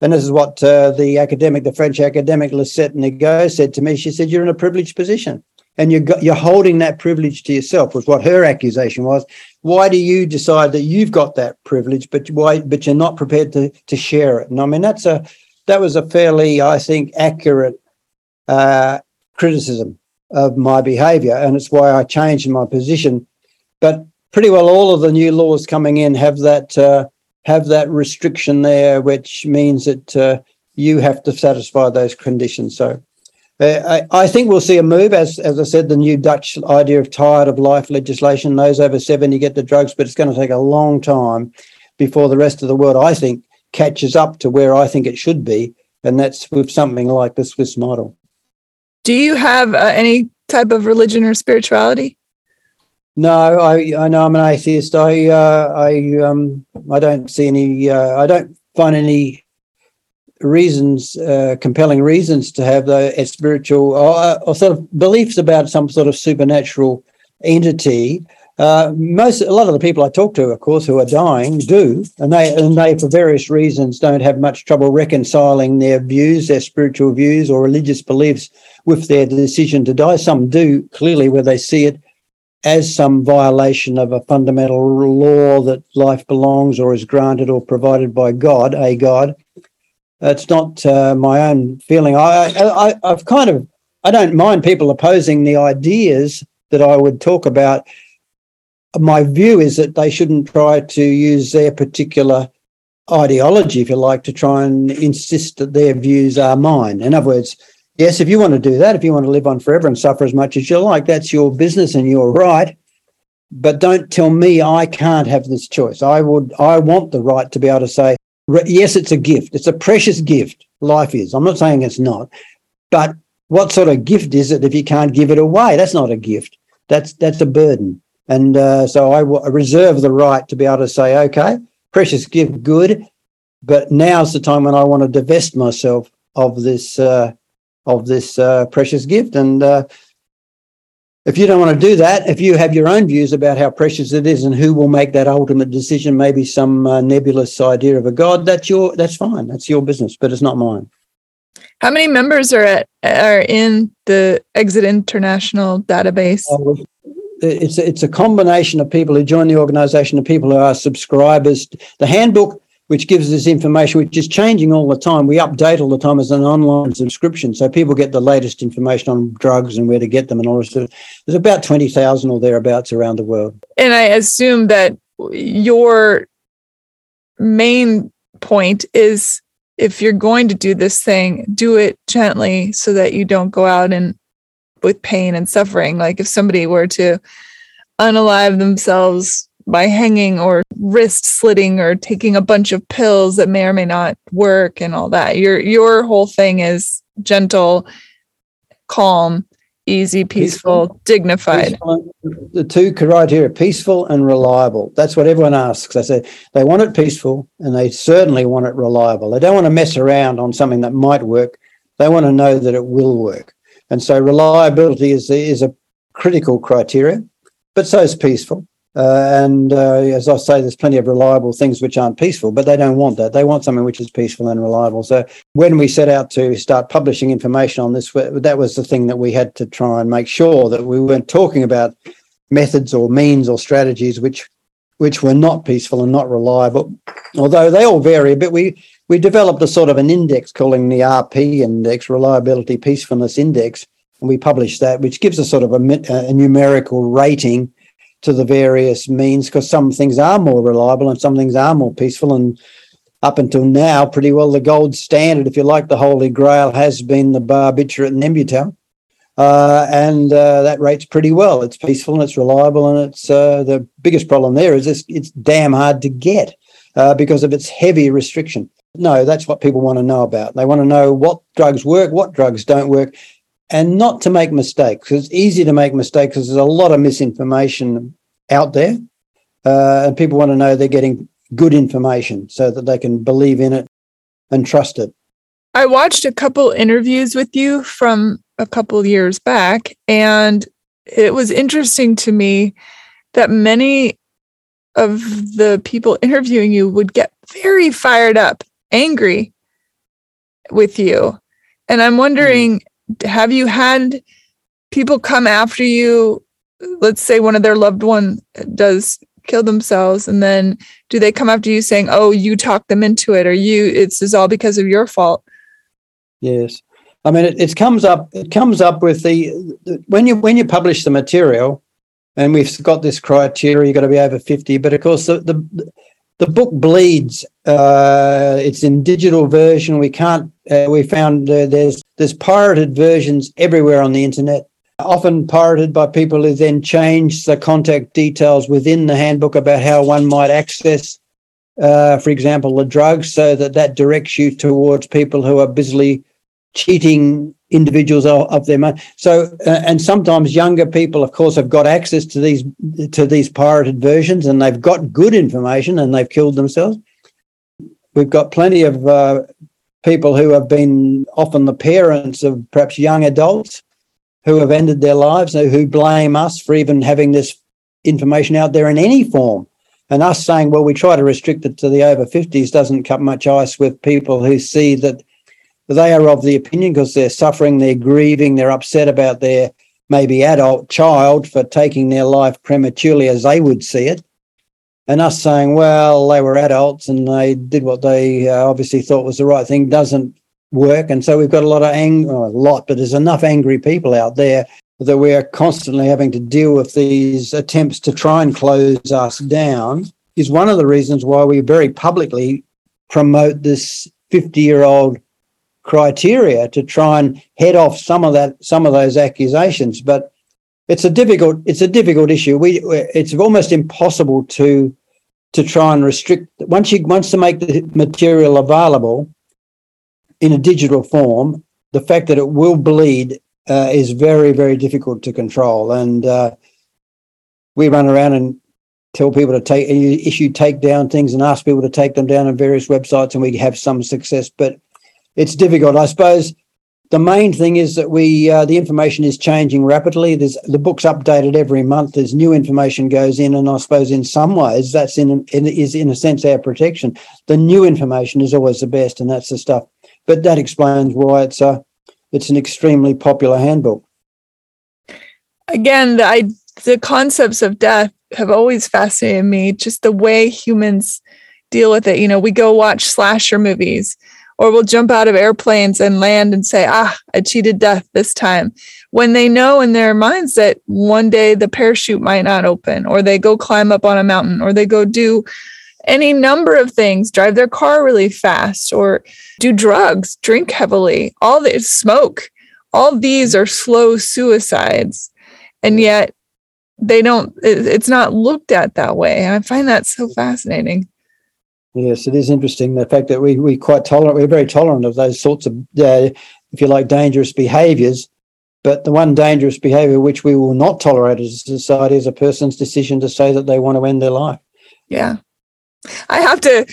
Speaker 2: and this is what uh, the academic, the French academic Lisette Nigot said to me. She said, "You're in a privileged position, and you're you're holding that privilege to yourself." Was what her accusation was. Why do you decide that you've got that privilege, but why, but you're not prepared to to share it? And I mean, that's a that was a fairly, I think, accurate uh, criticism of my behavior. And it's why I changed my position. But pretty well all of the new laws coming in have that uh, have that restriction there, which means that uh, you have to satisfy those conditions. So uh, I, think we'll see a move, as as I said, the new Dutch idea of tired of life legislation. Those over seventy get the drugs, but it's going to take a long time before the rest of the world, I think, catches up to where I think it should be, and that's with something like the Swiss model.
Speaker 1: Do you have uh, any type of religion or spirituality?
Speaker 2: No, I I know I'm an atheist. I uh, I um I don't see any. Uh, I don't find any reasons, uh, compelling reasons to have the spiritual or, or, sort of beliefs about some sort of supernatural entity. Uh, most a lot of the people I talk to, of course, who are dying, do, and they and they for various reasons don't have much trouble reconciling their views, their spiritual views or religious beliefs with their decision to die. Some do clearly where they see it as some violation of a fundamental law that life belongs or is granted or provided by God, a God. It's not uh, my own feeling. I, I, I've kind of, I don't mind people opposing the ideas that I would talk about. My view is that they shouldn't try to use their particular ideology, if you like, to try and insist that their views are mine. In other words, Yes, if you want to do that, if you want to live on forever and suffer as much as you like, that's your business and you're right. But don't tell me I can't have this choice. I would, I want the right to be able to say, yes, it's a gift. It's a precious gift. Life is. I'm not saying it's not, but what sort of gift is it if you can't give it away? That's not a gift. That's that's a burden. And uh, so I reserve the right to be able to say, okay, precious gift, good, but now's the time when I want to divest myself of this uh, of this uh, precious gift. And uh, if you don't want to do that, if you have your own views about how precious it is and who will make that ultimate decision, maybe some uh, nebulous idea of a god, that's your that's fine. That's your business, but it's not mine.
Speaker 1: How many members are at are in the Exit International database?
Speaker 2: Uh, it's it's a combination of people who join the organisation and people who are subscribers. The handbook, which gives us information, which is changing all the time. We update all the time as an online subscription, so people get the latest information on drugs and where to get them and all this. There's about twenty thousand or thereabouts around the world.
Speaker 1: And I assume that your main point is if you're going to do this thing, do it gently so that you don't go out and with pain and suffering. Like if somebody were to unalive themselves by hanging or wrist slitting or taking a bunch of pills that may or may not work and all that. Your your whole thing is gentle, calm, easy, peaceful, peaceful dignified. Peaceful,
Speaker 2: the two criteria peaceful and reliable. That's what everyone asks. They say they want it peaceful and they certainly want it reliable. They don't want to mess around on something that might work. They want to know that it will work. And so reliability is, is a critical criteria, but so is peaceful. Uh, and uh, as I say, there's plenty of reliable things which aren't peaceful, but they don't want that. They want something which is peaceful and reliable. So when we set out to start publishing information on this, that was the thing that we had to try and make sure that we weren't talking about methods or means or strategies which which were not peaceful and not reliable. Although they all vary a bit, we we developed a sort of an index calling the RP Index, Reliability Peacefulness Index, and we published that, which gives us sort of a, a numerical rating to the various means because some things are more reliable and some things are more peaceful. And up until now, pretty well the gold standard, if you like, the holy grail has been the barbiturate and Nembutal. Uh, and uh, that rates pretty well. It's peaceful and it's reliable, and it's uh, the biggest problem there is it's, it's damn hard to get uh, because of its heavy restriction. No, that's what people want to know about. They want to know what drugs work, what drugs don't work, and not to make mistakes. It's easy to make mistakes because there's a lot of misinformation out there, uh, and people want to know they're getting good information so that they can believe in it and trust it.
Speaker 1: I watched a couple interviews with you from a couple years back, and it was interesting to me that many of the people interviewing you would get very fired up, angry with you. And I'm wondering have you had people come after you? Let's say one of their loved one does kill themselves and then do they come after you saying oh you talked them into it or you it's, all because of your fault
Speaker 2: yes. I mean it, it comes up it comes up with the, the when you when you publish the material and we've got this criteria you've got to be over 50 but of course the the, the book bleeds. Uh, it's in digital version. We can't uh, we found uh, there's there's pirated versions everywhere on the internet, often pirated by people who then change the contact details within the handbook about how one might access, uh, for example, the drugs, so that that directs you towards people who are busily cheating individuals of their money. So, uh, and sometimes younger people, of course, have got access to these to these pirated versions, and they've got good information, and they've killed themselves. We've got plenty of uh, people who have been often the parents of perhaps young adults who have ended their lives, who blame us for even having this information out there in any form. And us saying, well, we try to restrict it to the over 50s doesn't cut much ice with people who see that they are of the opinion because they're suffering, they're grieving, they're upset about their maybe adult child for taking their life prematurely as they would see it and us saying, well, they were adults and they did what they uh, obviously thought was the right thing doesn't work. And so we've got a lot of anger, a lot, but there's enough angry people out there that we're constantly having to deal with these attempts to try and close us down is one of the reasons why we very publicly promote this 50 year old criteria to try and head off some of that some of those accusations but it's a difficult it's a difficult issue. We it's almost impossible to to try and restrict once you once to make the material available in a digital form. The fact that it will bleed uh, is very very difficult to control, and uh, we run around and tell people to take issue take down things and ask people to take them down on various websites, and we have some success, but it's difficult. I suppose the main thing is that we uh, the information is changing rapidly. There's the book's updated every month. There's new information goes in, and I suppose in some ways that's in, in is in a sense our protection. The new information is always the best, and that's the stuff. But that explains why it's a it's an extremely popular handbook.
Speaker 1: Again, I the concepts of death have always fascinated me, just the way humans deal with it. You know, we go watch slasher movies or we'll jump out of airplanes and land and say, ah, I cheated death this time. When they know in their minds that one day the parachute might not open, or they go climb up on a mountain, or they go do any number of things, drive their car really fast, or do drugs, drink heavily, all this smoke. All these are slow suicides. And yet they don't, it's not looked at that way. I find that so fascinating.
Speaker 2: Yes, it is interesting the fact that we we quite tolerant. We're very tolerant of those sorts of, uh, if you like, dangerous behaviours. But the one dangerous behaviour which we will not tolerate as a society is a person's decision to say that they want to end their life.
Speaker 1: Yeah, I have to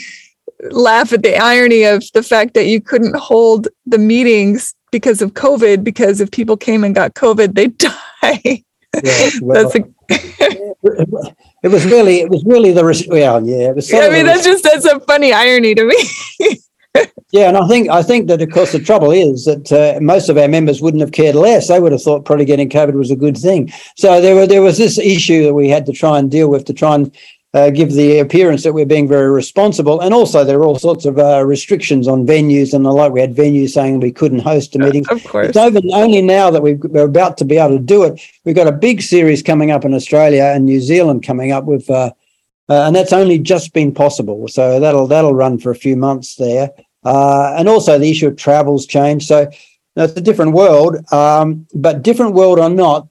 Speaker 1: laugh at the irony of the fact that you couldn't hold the meetings because of COVID. Because if people came and got COVID, they'd [LAUGHS] die. Yeah, well, That's
Speaker 2: a [LAUGHS] it was really, it was really the well, yeah. It was.
Speaker 1: I mean, that's just that's a funny irony to me. [LAUGHS]
Speaker 2: yeah, and I think I think that of course the trouble is that uh, most of our members wouldn't have cared less. They would have thought probably getting COVID was a good thing. So there were there was this issue that we had to try and deal with to try and uh, give the appearance that we're being very responsible. And also, there are all sorts of uh, restrictions on venues and the like. We had venues saying we couldn't host a meeting.
Speaker 1: Of course.
Speaker 2: It's over, only now that we are about to be able to do it. We've got a big series coming up in Australia and New Zealand coming up with, uh, uh and that's only just been possible. So that'll that'll run for a few months there. Uh, and also, the issue of travel's changed. So it's a different world, um, but different world or not,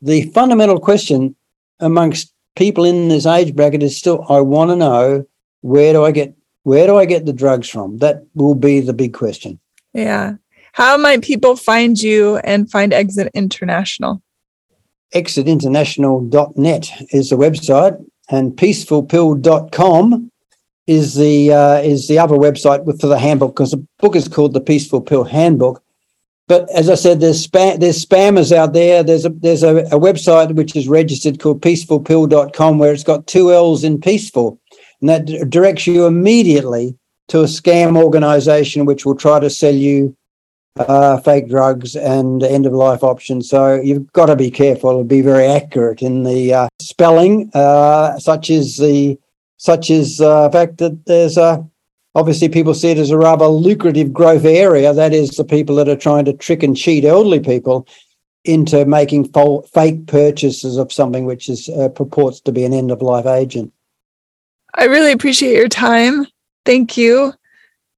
Speaker 2: the fundamental question amongst people in this age bracket is still I want to know where do I get where do I get the drugs from? That will be the big question.
Speaker 1: Yeah. How might people find you and find Exit International?
Speaker 2: Exitinternational.net is the website and peacefulpill.com is the uh, is the other website for the handbook because the book is called the Peaceful Pill Handbook but as I said, there's spam, there's spammers out there. There's a there's a, a website which is registered called peacefullpill.com where it's got two L's in peaceful, and that directs you immediately to a scam organization which will try to sell you uh, fake drugs and end of life options. So you've got to be careful and be very accurate in the uh, spelling, uh, such as the such as uh, fact that there's a Obviously, people see it as a rather lucrative growth area. That is, the people that are trying to trick and cheat elderly people into making fo- fake purchases of something which is uh, purports to be an end of life agent.
Speaker 1: I really appreciate your time. Thank you.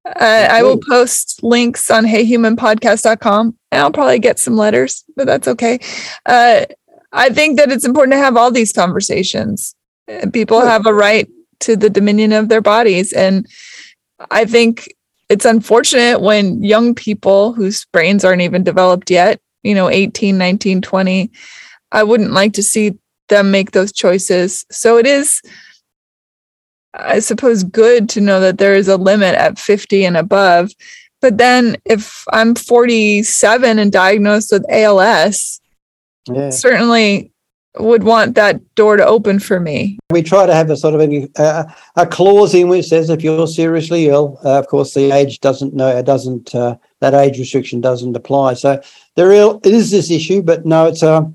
Speaker 1: Uh, I will post links on heyhumanpodcast.com and I'll probably get some letters, but that's okay. Uh, I think that it's important to have all these conversations. People have a right to the dominion of their bodies. And I think it's unfortunate when young people whose brains aren't even developed yet, you know, 18, 19, 20, I wouldn't like to see them make those choices. So it is, I suppose, good to know that there is a limit at 50 and above. But then if I'm 47 and diagnosed with ALS, yeah. certainly would want that door to open for me.
Speaker 2: We try to have a sort of a, a, clause in which says if you're seriously ill, uh, of course the age doesn't know it doesn't uh, that age restriction doesn't apply. So there is this issue, but no, it's a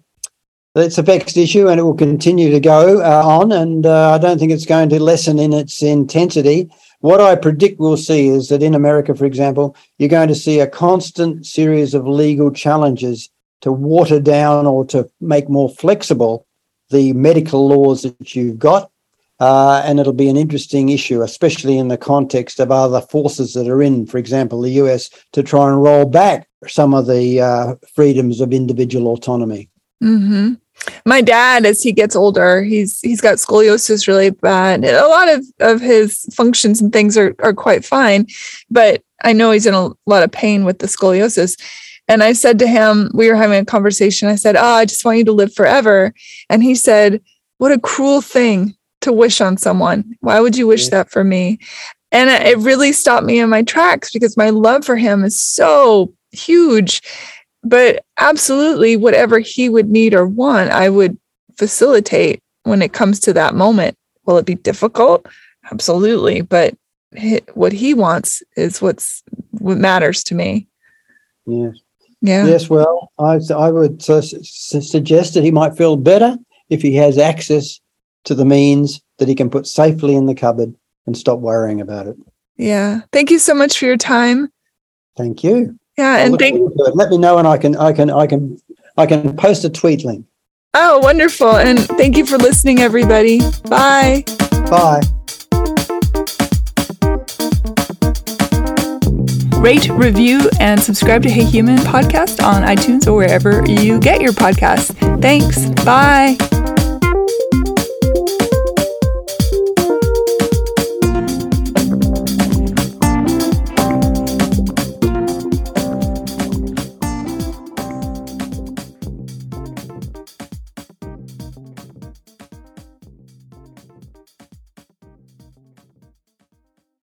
Speaker 2: it's a vexed issue and it will continue to go uh, on. And uh, I don't think it's going to lessen in its intensity. What I predict we'll see is that in America, for example, you're going to see a constant series of legal challenges to water down or to make more flexible the medical laws that you've got. Uh, and it'll be an interesting issue, especially in the context of other forces that are in, for example, the US, to try and roll back some of the uh, freedoms of individual autonomy.
Speaker 1: Mm-hmm. My dad, as he gets older, he's he's got scoliosis really bad. A lot of, of his functions and things are, are quite fine, but I know he's in a lot of pain with the scoliosis. And I said to him, we were having a conversation. I said, Oh, I just want you to live forever. And he said, What a cruel thing to wish on someone. Why would you wish yeah. that for me? And it really stopped me in my tracks because my love for him is so huge. But absolutely, whatever he would need or want, I would facilitate when it comes to that moment. Will it be difficult? Absolutely. But what he wants is what's what matters to me.
Speaker 2: Yes.
Speaker 1: Yeah.
Speaker 2: Yes. Well, I I would uh, suggest that he might feel better if he has access to the means that he can put safely in the cupboard and stop worrying about it.
Speaker 1: Yeah. Thank you so much for your time.
Speaker 2: Thank you.
Speaker 1: Yeah,
Speaker 2: I'll
Speaker 1: and thank
Speaker 2: forward to it. Let me know and I can I can I can I can post a tweet link.
Speaker 1: Oh, wonderful. And thank you for listening everybody. Bye.
Speaker 2: Bye.
Speaker 1: Rate, review, and subscribe to Hey Human podcast on iTunes or wherever you get your podcasts. Thanks. Bye.